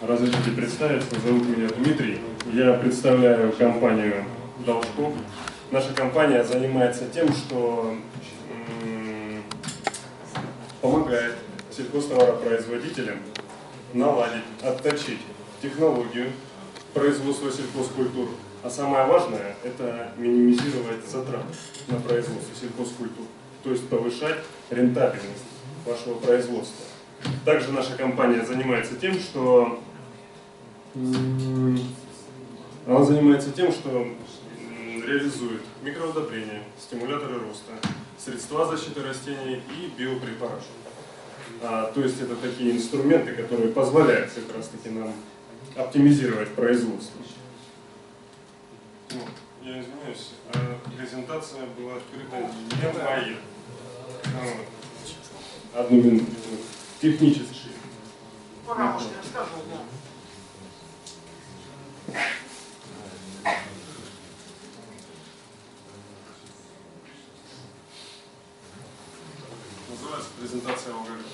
Разрешите представиться, зовут меня Дмитрий. Я представляю компанию Должков. Наша компания занимается тем, что помогает сельхозтоваропроизводителям наладить, отточить технологию производства сельхозкультур. А самое важное – это минимизировать затраты на производство сельхозкультур, то есть повышать рентабельность вашего производства. Также наша компания занимается тем, что она занимается тем, что реализует микроудобрения, стимуляторы роста, средства защиты растений и биопрепараты. А, то есть это такие инструменты, которые позволяют как раз таки нам оптимизировать производство. Я извиняюсь, а презентация была открыта не. Вот. Одну минуту. Технически. Пожалуйста, я скажу. Называется презентация алгоритма.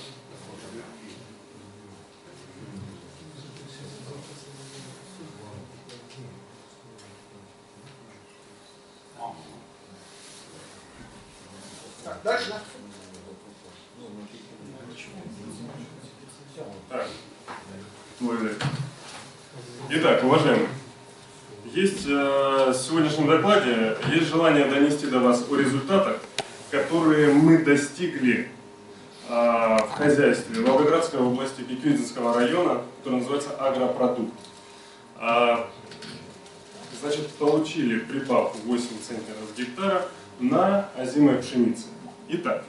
Так, дальше. Так. Итак, уважаемые, есть э, в сегодняшнем докладе есть желание донести до вас о результатах, которые мы достигли хозяйстве Волгоградской области Киквидзинского района, который называется агропродукт. А, значит, получили прибавку 8 центнеров с гектара на озимой пшенице. Итак,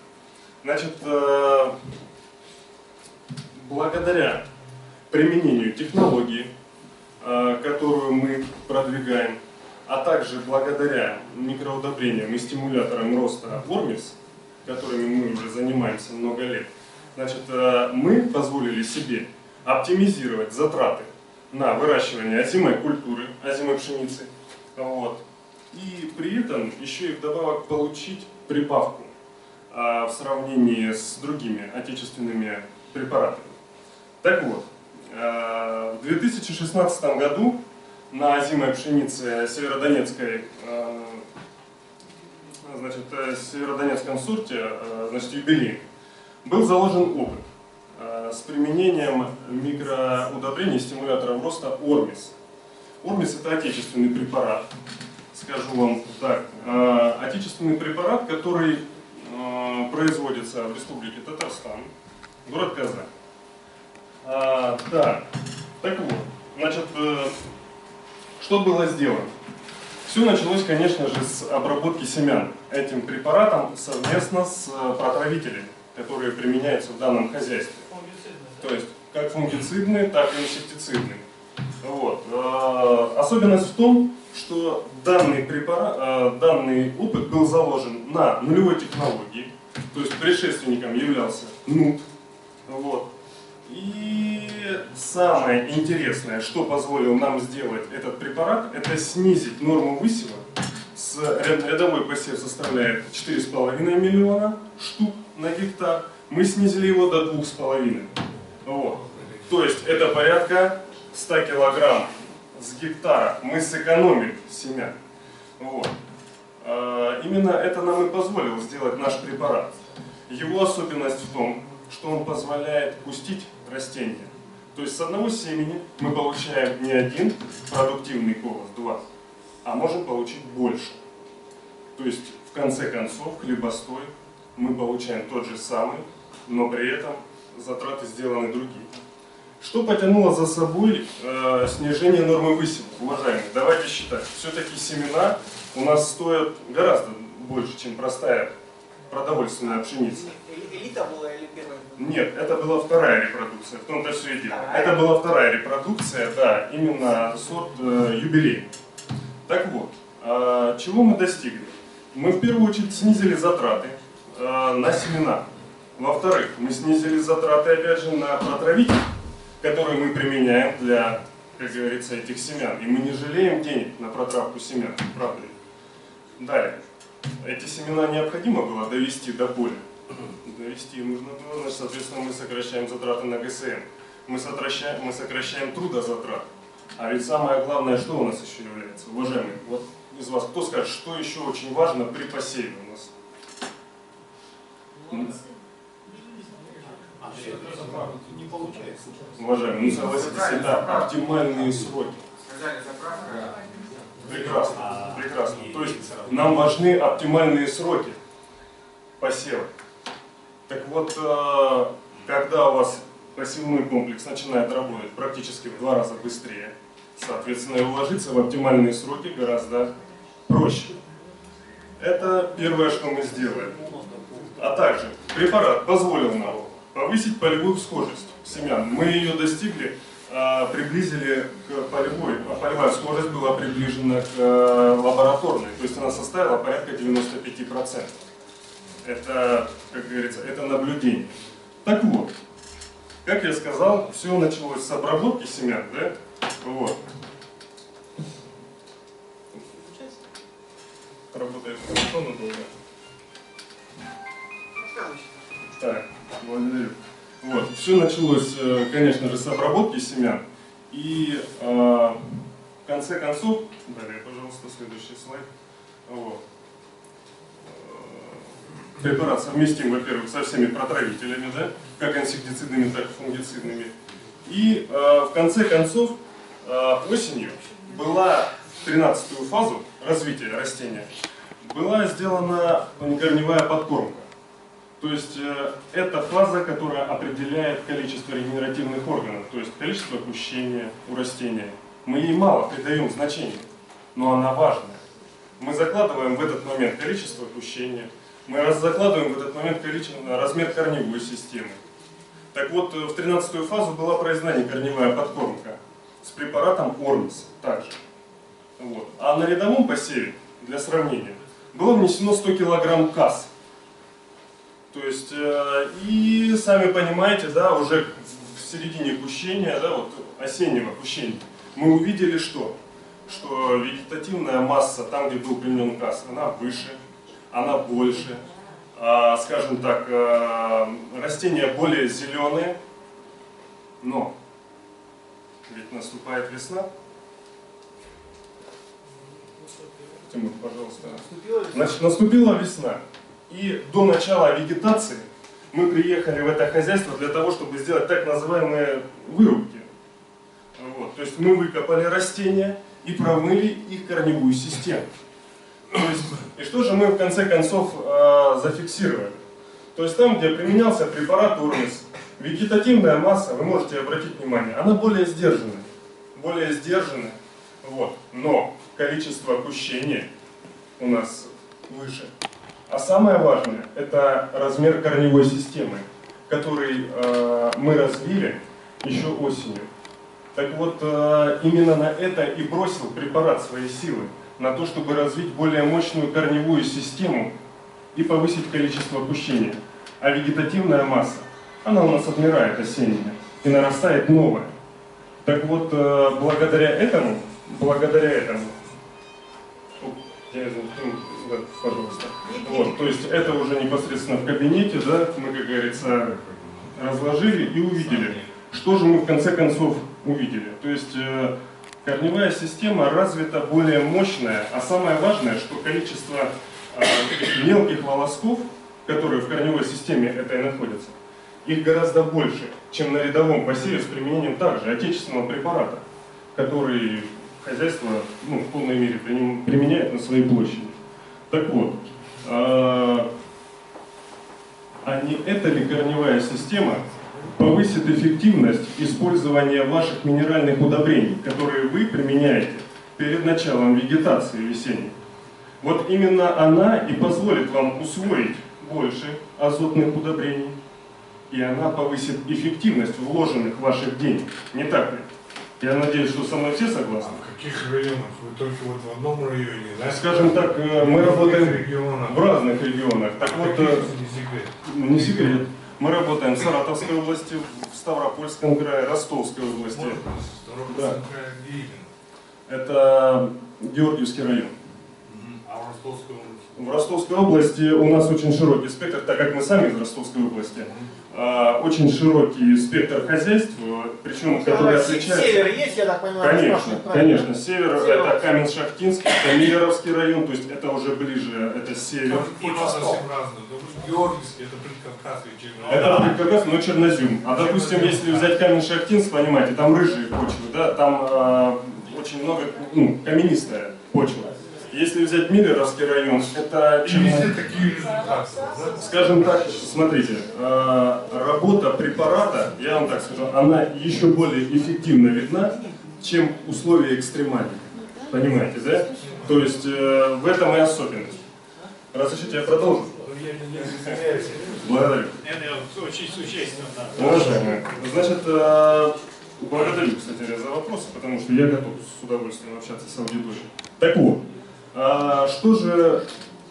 значит, э, благодаря применению технологии, э, которую мы продвигаем, а также благодаря микроудобрениям и стимуляторам роста Ормис, которыми мы уже занимаемся много лет, значит, э, мы позволили себе оптимизировать затраты на выращивание озимой культуры, озимой пшеницы, вот, и при этом еще и вдобавок получить прибавку а, в сравнении с другими отечественными препаратами. Так вот, э, в 2016 году на озимой пшенице Северодонецкой, э, значит, Северодонецком сорте, э, значит, юбилей, был заложен опыт э, с применением микроудобрений стимуляторов роста Ормис. Ормис это отечественный препарат, скажу вам так, э, отечественный препарат, который э, производится в Республике Татарстан, город Казань. А, да, так вот, значит, что было сделано? Все началось, конечно же, с обработки семян этим препаратом совместно с протравителями, которые применяются в данном хозяйстве. То есть, как фунгицидные, так и инсектицидные. Вот. Э, Особенность в том, что данный, препарат, э, данный опыт был заложен на нулевой технологии, то есть предшественником являлся НУТ. Вот. И самое интересное, что позволил нам сделать этот препарат, это снизить норму высева. С, ря- рядовой посев составляет 4,5 миллиона штук на гектар. Мы снизили его до 2,5. Вот. То есть это порядка 100 килограмм с гектара. Мы сэкономили семян. Вот. А, Именно это нам и позволило сделать наш препарат. Его особенность в том, что он позволяет пустить растения. То есть с одного семени мы получаем не один продуктивный колос, два, а можем получить больше. То есть в конце концов хлебостой мы получаем тот же самый, но при этом затраты сделаны другие. Что потянуло за собой э, снижение нормы высева, уважаемые? Давайте считать. Все-таки семена у нас стоят гораздо больше, чем простая продовольственная пшеница. Эли- Элита была или первая? Нет, это была вторая репродукция, в том-то все и дело. Вторая? Это была вторая репродукция, да, именно сорт э, юбилей. Так вот, э, чего мы достигли? Мы в первую очередь снизили затраты э, на семена. Во-вторых, мы снизили затраты, опять же, на протравитель, который мы применяем для, как говорится, этих семян. И мы не жалеем денег на протравку семян, правда ли? Далее. Эти семена необходимо было довести до поля. Довести нужно было, значит, соответственно, мы сокращаем затраты на ГСМ. мы сокращаем, мы сокращаем трудозатрат. А ведь самое главное, что у нас еще является? Уважаемые, вот из вас кто скажет, что еще очень важно при посеве у нас? Не получается. Уважаемые, ну согласитесь, это оптимальные сроки. Сказали заправка. Прекрасно, прекрасно. То есть нам важны оптимальные сроки посева. Так вот, э, когда у вас посевной комплекс начинает работать практически в два раза быстрее, соответственно, и уложиться в оптимальные сроки гораздо проще. Это первое, что мы сделаем. А также препарат позволил нам повысить полевую схожесть семян. Мы ее достигли, а, приблизили к полевой. А полевая схожесть была приближена к э, лабораторной, то есть она составила порядка 95%. Это, как говорится, это наблюдение. Так вот, как я сказал, все началось с обработки семян, да? Вот. Работает телефон долго. Рассказывайте. Так, благодарю. Вот, все началось, э, конечно же, с обработки семян. И э, в конце концов, далее, пожалуйста, следующий слайд. Вот. Препарат совместим, во-первых, со всеми протравителями, да, как инсектицидными, так и фунгицидными. И э, в конце концов, э, осенью была в 13-ю фазу развития растения была сделана некорневая подкормка. То есть э, это фаза, которая определяет количество регенеративных органов, то есть количество пущения у растения. Мы ей мало придаем значения, но она важная. Мы закладываем в этот момент количество пущения, мы раз- закладываем в этот момент размер корневой системы. Так вот, э, в 13-ю фазу была произведена корневая подкормка с препаратом Ормис также. Вот. А на рядовом посеве, для сравнения, было внесено 100 килограмм касс. То есть, э, и сами понимаете, да, уже в середине пущения, да, вот осеннего пущения, мы увидели что? Что вегетативная масса, там, где был применен касс, она выше, она больше, А, скажем так, э, растения более зеленые, но ведь наступает весна. Тимур, пожалуйста. Наступила весна. Значит, наступила весна. И до начала вегетации мы приехали в это хозяйство для того, чтобы сделать так называемые вырубки. Вот. То есть мы выкопали растения и промыли их корневую систему. Есть, и что же мы в конце концов э, зафиксировали? То есть там, где применялся препарат Урмис, вегетативная масса, вы можете обратить внимание, она более сдержанная. Более сдержанная. Вот. Но количество опущения у нас выше. А самое важное – это размер корневой системы, который э, мы развили еще осенью. Так вот, э, именно на это и бросил препарат свои силы, на то, чтобы развить более мощную корневую систему и повысить количество опущения. А вегетативная масса, она у нас отмирает осенняя и нарастает новая. Так вот, э, благодаря этому, благодаря этому, я да, пожалуйста. Вот, то есть это уже непосредственно в кабинете, да, мы, как говорится, разложили и увидели. Что же мы в конце концов увидели? То есть э, корневая система развита более мощная, а самое важное, что количество таких мелких волосков, которые в корневой системе этой находятся, их гораздо больше, чем на рядовом посеве с применением также отечественного препарата, который хозяйство ну, в полной мере применяет на своей площади. Так вот, э, а не эта ли корневая система повысит эффективность использования ваших минеральных удобрений, которые вы применяете перед началом вегетации весенней? Вот именно она и позволит вам усвоить больше азотных удобрений, и она повысит эффективность вложенных ваших денег. Не так ли? Я надеюсь, что со мной все А согласны. в каких районах? Вы только вот в одном районе, да? Скажем так, э, мы В работаем регионах? в разных регионах. Так А вот, э, не секрет? не секрет. Мы работаем в Саратовской области, в Ставропольском крае, Ростовской области. Да. Это Георгиевский район. А в Ростовской области? В Ростовской области у нас очень широкий спектр, так как мы сами из Ростовской области, очень широкий спектр хозяйств, причем которые А, отличаются. Север есть, я так понимаю, Конечно, конечно. Север Север. это Каменск-Шахтинск, это Миллеровский район, то есть это уже ближе, это север. Там почва совсем разная. Допустим, Георгиевский, это предкавказский чернозем. Это раз, ну, чернозем. А допустим, если взять Каменск-Шахтинск, понимаете, там рыжие почвы, да, там а, очень много, ну, каменистая почва. Если взять Миллеровский район, это И везде такие результаты. Скажем так, смотрите, э, работа препарата, я вам так скажу, она еще более эффективно видна, чем условия экстремальные. Понимаете, да? То есть э, в этом и особенность. Разрешите, я продолжу? Благодарю. Это очень существенно. Уважаемые, значит, э, благодарю, кстати, за вопросы, потому что я готов с удовольствием общаться с аудиторией. Так вот, а, что же,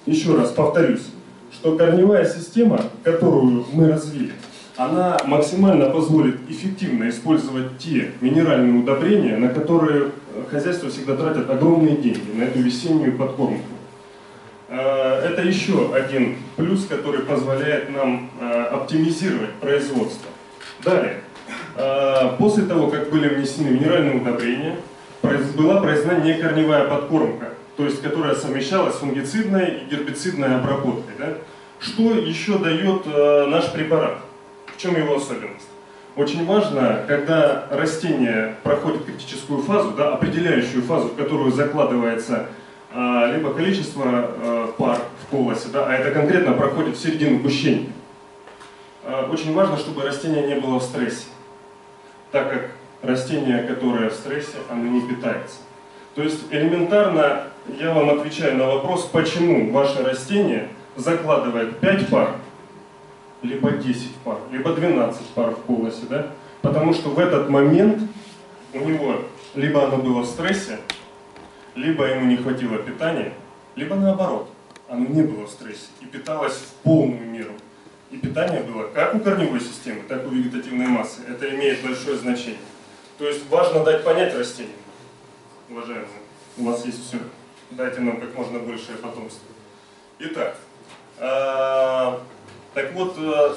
еще раз повторюсь, что корневая система, которую мы развили, она максимально позволит эффективно использовать те минеральные удобрения, на которые хозяйство всегда тратит огромные деньги, на эту весеннюю подкормку. Э, Это еще один плюс, который позволяет нам э, оптимизировать производство. Далее, после того, как были внесены минеральные удобрения, была произведена некорневая подкормка, то есть которая совмещалась с фунгицидной и гербицидной обработкой. да. Что еще дает э, наш препарат? В чем его особенность? Очень важно, когда растение проходит критическую фазу, да, определяющую фазу, в которую закладывается а, либо количество а, пар в полосе, да, а это конкретно проходит в середину гущения. А, Очень важно, чтобы растение не было в стрессе, так как растение, которое в стрессе, оно не питается. То есть элементарно я вам отвечаю на вопрос, почему ваше растение закладывает 5 пар, либо 10 пар, либо 12 пар в полосе, да? Потому что в этот момент у него либо оно было в стрессе, либо ему не хватило питания, либо наоборот, оно не было в стрессе и питалось в полную меру. И питание было как у корневой системы, так и у вегетативной массы. Это имеет большое значение. То есть важно дать понять растению, уважаемые, у вас есть все, дайте нам как можно большее потомство. Итак, а, так вот, э,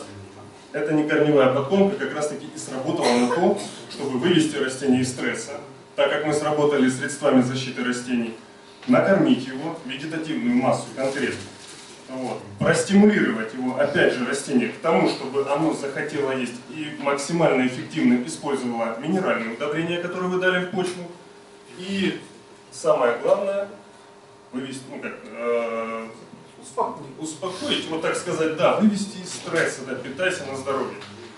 эта некорневая подкормка как раз таки и сработала на то, чтобы вывести растение из стресса, так как мы сработали средствами защиты растений, накормить его, вегетативную массу конкретно, вот, простимулировать его, опять же, растение к тому, чтобы оно захотело есть и максимально эффективно использовало минеральные удобрения, которые вы дали в почву, и самое главное, вывести, ну как, э, Успокоить. успокоить, вот так сказать, да, вывести из стресса, да, питайся на здоровье.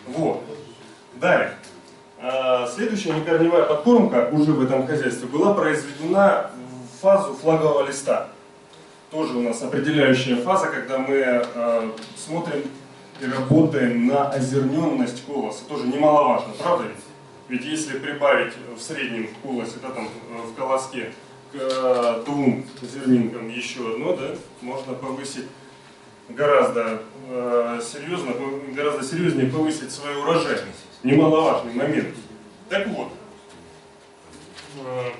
Вот. Далее. А, Следующая некорневая подкормка уже в этом хозяйстве была произведена в фазу флагового листа. Тоже у нас определяющая фаза, когда мы э, смотрим и работаем на озерненность колоса. Тоже немаловажно, правда ведь? Ведь если прибавить в среднем колосе, да, там, э, в колоске к э, двум зернинкам еще одно, да, можно повысить гораздо э, серьезно, гораздо серьезнее повысить свою урожайность. Немаловажный момент. Так вот, э,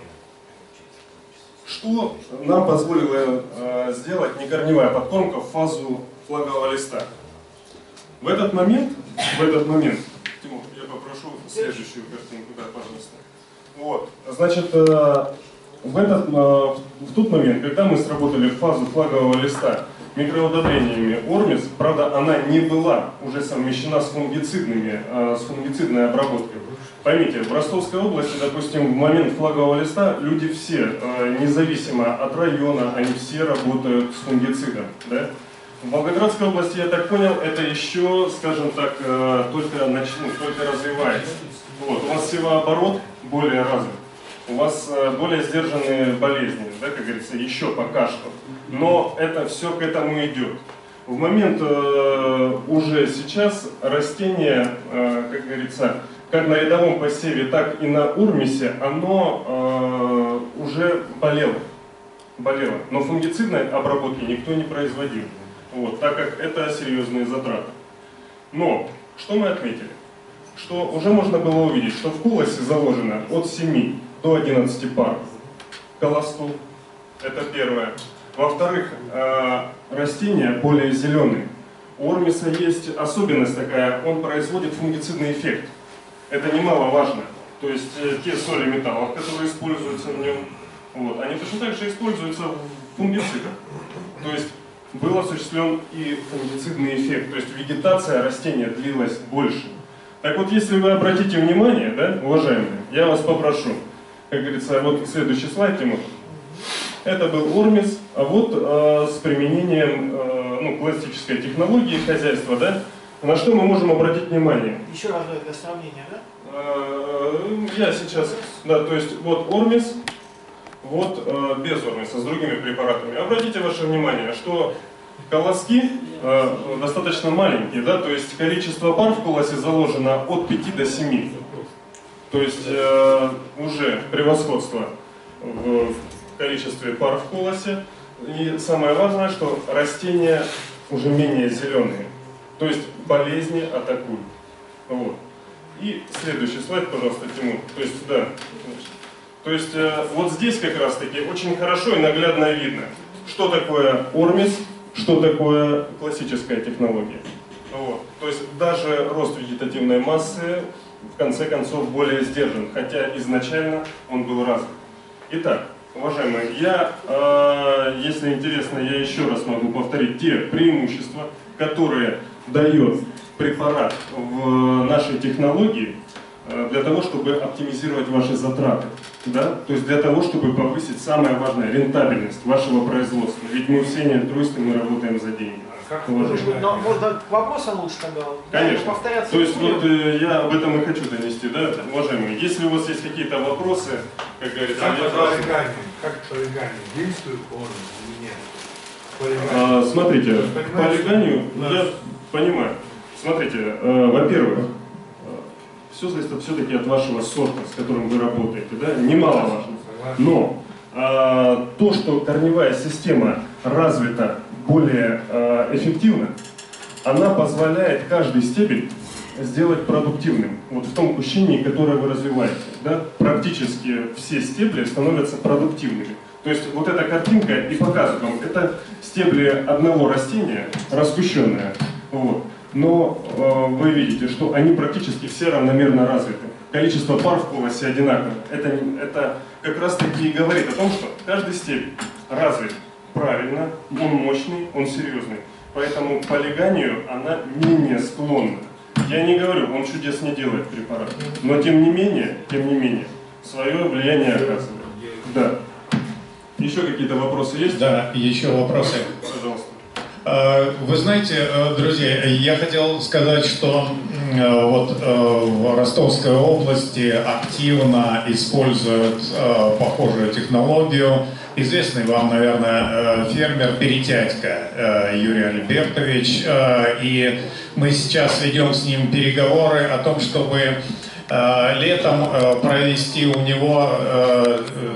что нам позволило э, сделать некорневая подкормка в фазу флагового листа? В этот момент, в этот момент, Тимур, я попрошу следующую картинку, да, пожалуйста. Вот, значит, э, в, этот, в тот момент, когда мы сработали фазу флагового листа микроудобрениями Ормис, правда, она не была уже совмещена с фунгицидными, э, с фунгицидной обработкой. Поймите, в Ростовской области, допустим, в момент флагового листа люди все, э, независимо от района, они все работают с фунгицидом. Да? В Волгоградской области, я так понял, это еще, скажем так, э, только начну, только развивается. Вот, у вас севооборот более развит, у вас э, более сдержанные болезни, да, как говорится, еще пока что. Но это все к этому идет. В момент э, уже сейчас растение, э, как говорится, как на рядовом посеве, так и на урмисе, оно э, уже болело. болело. Но фунгицидной обработки никто не производил, вот, так как это серьезные затраты. Но, что мы отметили? Что уже можно было увидеть, что в колосе заложено от 7 до 11 пар колостов. Это первое. Во-вторых, э, растения более зеленые. У Ормиса есть особенность такая, он производит фунгицидный эффект. Это немаловажно. То есть э, те соли металлов, которые используются в нем, вот, они точно так же используются в фунгицидах. То есть был осуществлен и фунгицидный эффект, то есть вегетация растения длилась больше. Так вот, если вы обратите внимание, да, уважаемые, я вас попрошу, как говорится, вот следующий слайд, Тимур. Это был Ормис, а вот э, с применением э, ну, классической технологии хозяйства, да, на что мы можем обратить внимание? Еще раз для сравнения, да? Э, я сейчас, да, то есть вот Ормис, вот э, без Ормиса, с другими препаратами. Обратите ваше внимание, что колоски э, достаточно маленькие, да, то есть количество пар в колосе заложено от 5 до 7. То есть э, уже превосходство в количестве пар в колосе. И самое важное, что растения уже менее зеленые. То есть болезни атакуют. Вот. И следующий слайд, пожалуйста, Тимур. То есть, да. То есть э, вот здесь как раз таки очень хорошо и наглядно видно, что такое ормис, что такое классическая технология. Вот. То есть даже рост вегетативной массы в конце концов более сдержан, хотя изначально он был развит. Итак, уважаемые, я, э, если интересно, я еще раз могу повторить те преимущества, которые дает препарат в нашей технологии э, для того, чтобы оптимизировать ваши затраты. Да? То есть для того, чтобы повысить самое важное, рентабельность вашего производства. Ведь мы все не альтруисты, мы работаем за деньги. Как Уважаемые. Но, может, к вопросам лучше тогда? Конечно. Повторяться То есть вот э, я об этом и хочу донести, да, уважаемые. Если у вас есть какие-то вопросы, как говорится, Как полигамии? Как по полигамии? Действует он или нет? А, смотрите, по понимаете, полиганию да. я понимаю. Смотрите, э, во-первых, все зависит все-таки от вашего сорта, с которым вы работаете, да, немаловажно. Но то, что корневая система развита более а, эффективно, она позволяет каждый стебель сделать продуктивным. Вот в том кущении, которое вы развиваете. Да, практически все стебли становятся продуктивными. То есть вот эта картинка и показывает вам, это стебли одного растения, раскущенные. Вот. Но э, вы видите, что они практически все равномерно развиты. Количество пар в полосе одинаково. Это, это как раз таки и говорит о том, что каждый стебель развит правильно, он мощный, он серьезный. Поэтому полиганию она менее склонна. Я не говорю, он чудес не делает препарат. Но тем не менее, тем не менее, свое влияние оказывает. Да. Еще какие-то вопросы есть? Да, еще вопросы. Пожалуйста. Э, Вы знаете, э, друзья, я хотел сказать, что вот э, в Ростовской области активно используют э, похожую технологию. Известный вам, наверное, э, фермер Перетятько э, Юрий Альбертович. Э, И мы сейчас ведем с ним переговоры о том, чтобы э, летом э, провести у него э, э,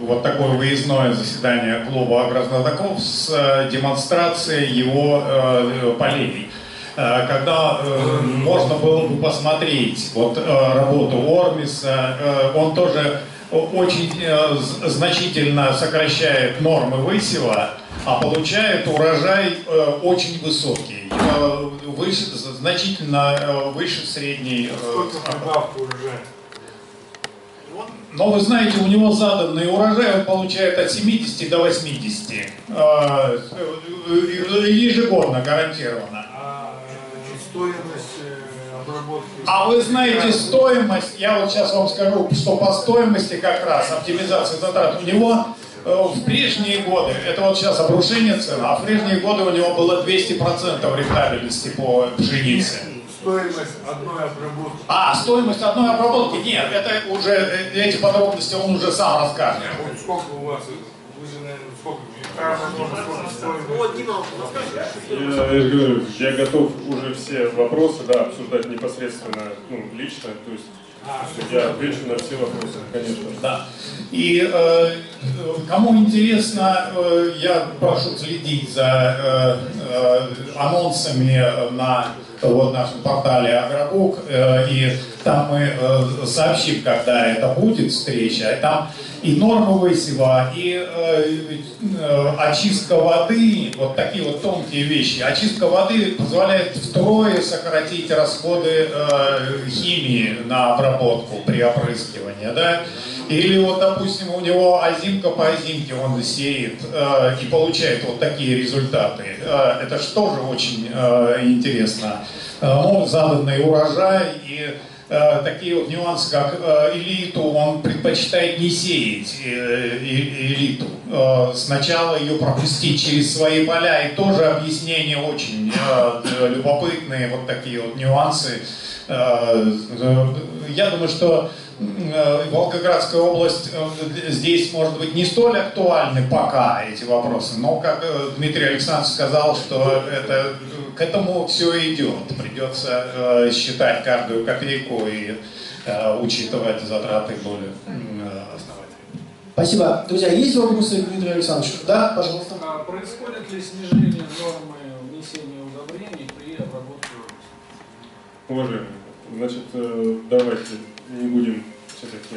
вот такое выездное заседание клуба агрознатоков с э, демонстрацией его э, полей. Э, Когда э, можно было бы посмотреть вот э, работу Ормиса, он тоже очень значительно сокращает нормы высева, а получает урожай очень высокий, выше, значительно выше средней. но вы знаете, у него заданный урожай он получает от 70 до 80. э, э, Ежегодно гарантированно. Стоимость э, обработки? А вы знаете стоимость, я вот сейчас вам скажу, что по стоимости как раз оптимизации затрат у него э, в прежние годы, это вот сейчас обрушение цен, а в прежние годы у него было 200% рентабельности по пшенице. Стоимость одной обработки? А, стоимость одной обработки? Нет, это уже, э, эти подробности он уже сам расскажет. Сколько у вас? Вы же, наверное, сколько. Я, я же говорю, я готов уже все вопросы да, обсуждать непосредственно, ну, лично. То есть А, я отвечу на все вопросы, конечно. Да. И э, кому интересно, э, я прошу следить за э, э, анонсами на вот, нашем портале Агробук. Э, и там мы э, сообщим, когда это будет встреча. Там и нормы высева, и э, э, очистка воды, вот такие вот тонкие вещи. Очистка воды позволяет втрое сократить расходы э, химии на обработку при опрыскивании, да. Или вот, допустим, у него озимка по озимке он сеет э, и получает вот такие результаты. Э, это же тоже очень э, интересно. Э, ну, заданный урожай и такие вот нюансы, как э, элиту, он предпочитает не сеять э, э, элиту. Э, сначала ее пропустить через свои поля. И тоже объяснение очень э, любопытные, вот такие вот нюансы. Э, э, я думаю, что Э, Волгоградская область э, здесь, может быть, не столь актуальны пока эти вопросы, но, как э, Дмитрий Александрович сказал, что это, к этому все идет. Придется считать каждую копейку и учитывать затраты более основательно. Спасибо. Друзья, есть вопросы к Дмитрию Александровичу? Да, пожалуйста. А происходит ли снижение нормы внесения удобрений при обработке Уважаемые, значит, давайте не будем все-таки,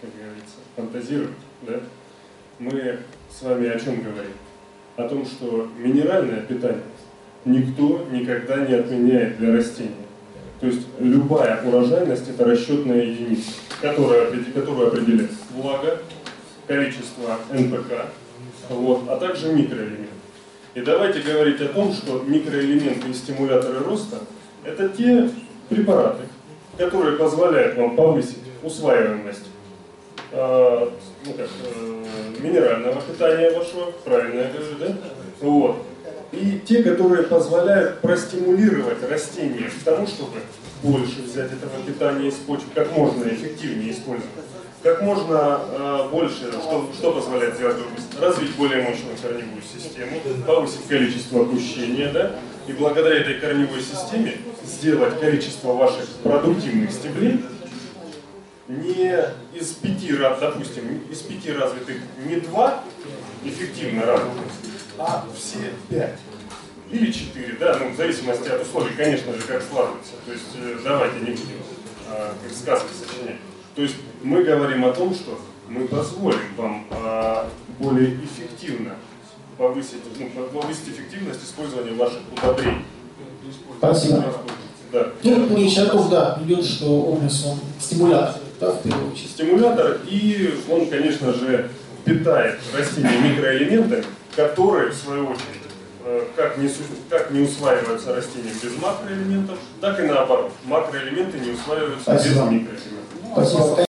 как говорится, фантазировать, да? мы с вами о чем говорим? О том, что минеральное питание никто никогда не отменяет для растения. То есть любая урожайность – это расчетная единица, которая, которую определяет влага, количество НПК, вот, а также микроэлементы. И давайте говорить о том, что микроэлементы и стимуляторы роста – это те препараты, которые позволяют вам повысить усваиваемость э, ну как, э, минерального питания вашего, правильно я говорю, да? Вот. И те, которые позволяют простимулировать растения к тому, чтобы больше взять этого питания из почвы, как можно эффективнее использовать. Как можно э, больше, что, что позволяет сделать Развить более мощную корневую систему, повысить количество опущения, да? и благодаря этой корневой системе сделать количество ваших продуктивных стеблей не из пяти, допустим, из пяти развитых не два эффективно развитых, а все пять. Или четыре, да, ну, в зависимости от условий, конечно же, как складывается. То есть э, давайте не будем а, как сказки сочинять. То есть мы говорим о том, что мы позволим вам а, более эффективно повысить, ну, повысить эффективность использования ваших удобрений. Спасибо. Да. Ну, речь о том, да, идет, что Омнис, он стимулятор, да, в первую очередь. Стимулятор, и он, конечно же, питает растения микроэлементами, которые, в свою очередь, э, как не, как не усваиваются растения без макроэлементов, так и наоборот. Макроэлементы не усваиваются Спасибо. без микроэлементов. Спасибо.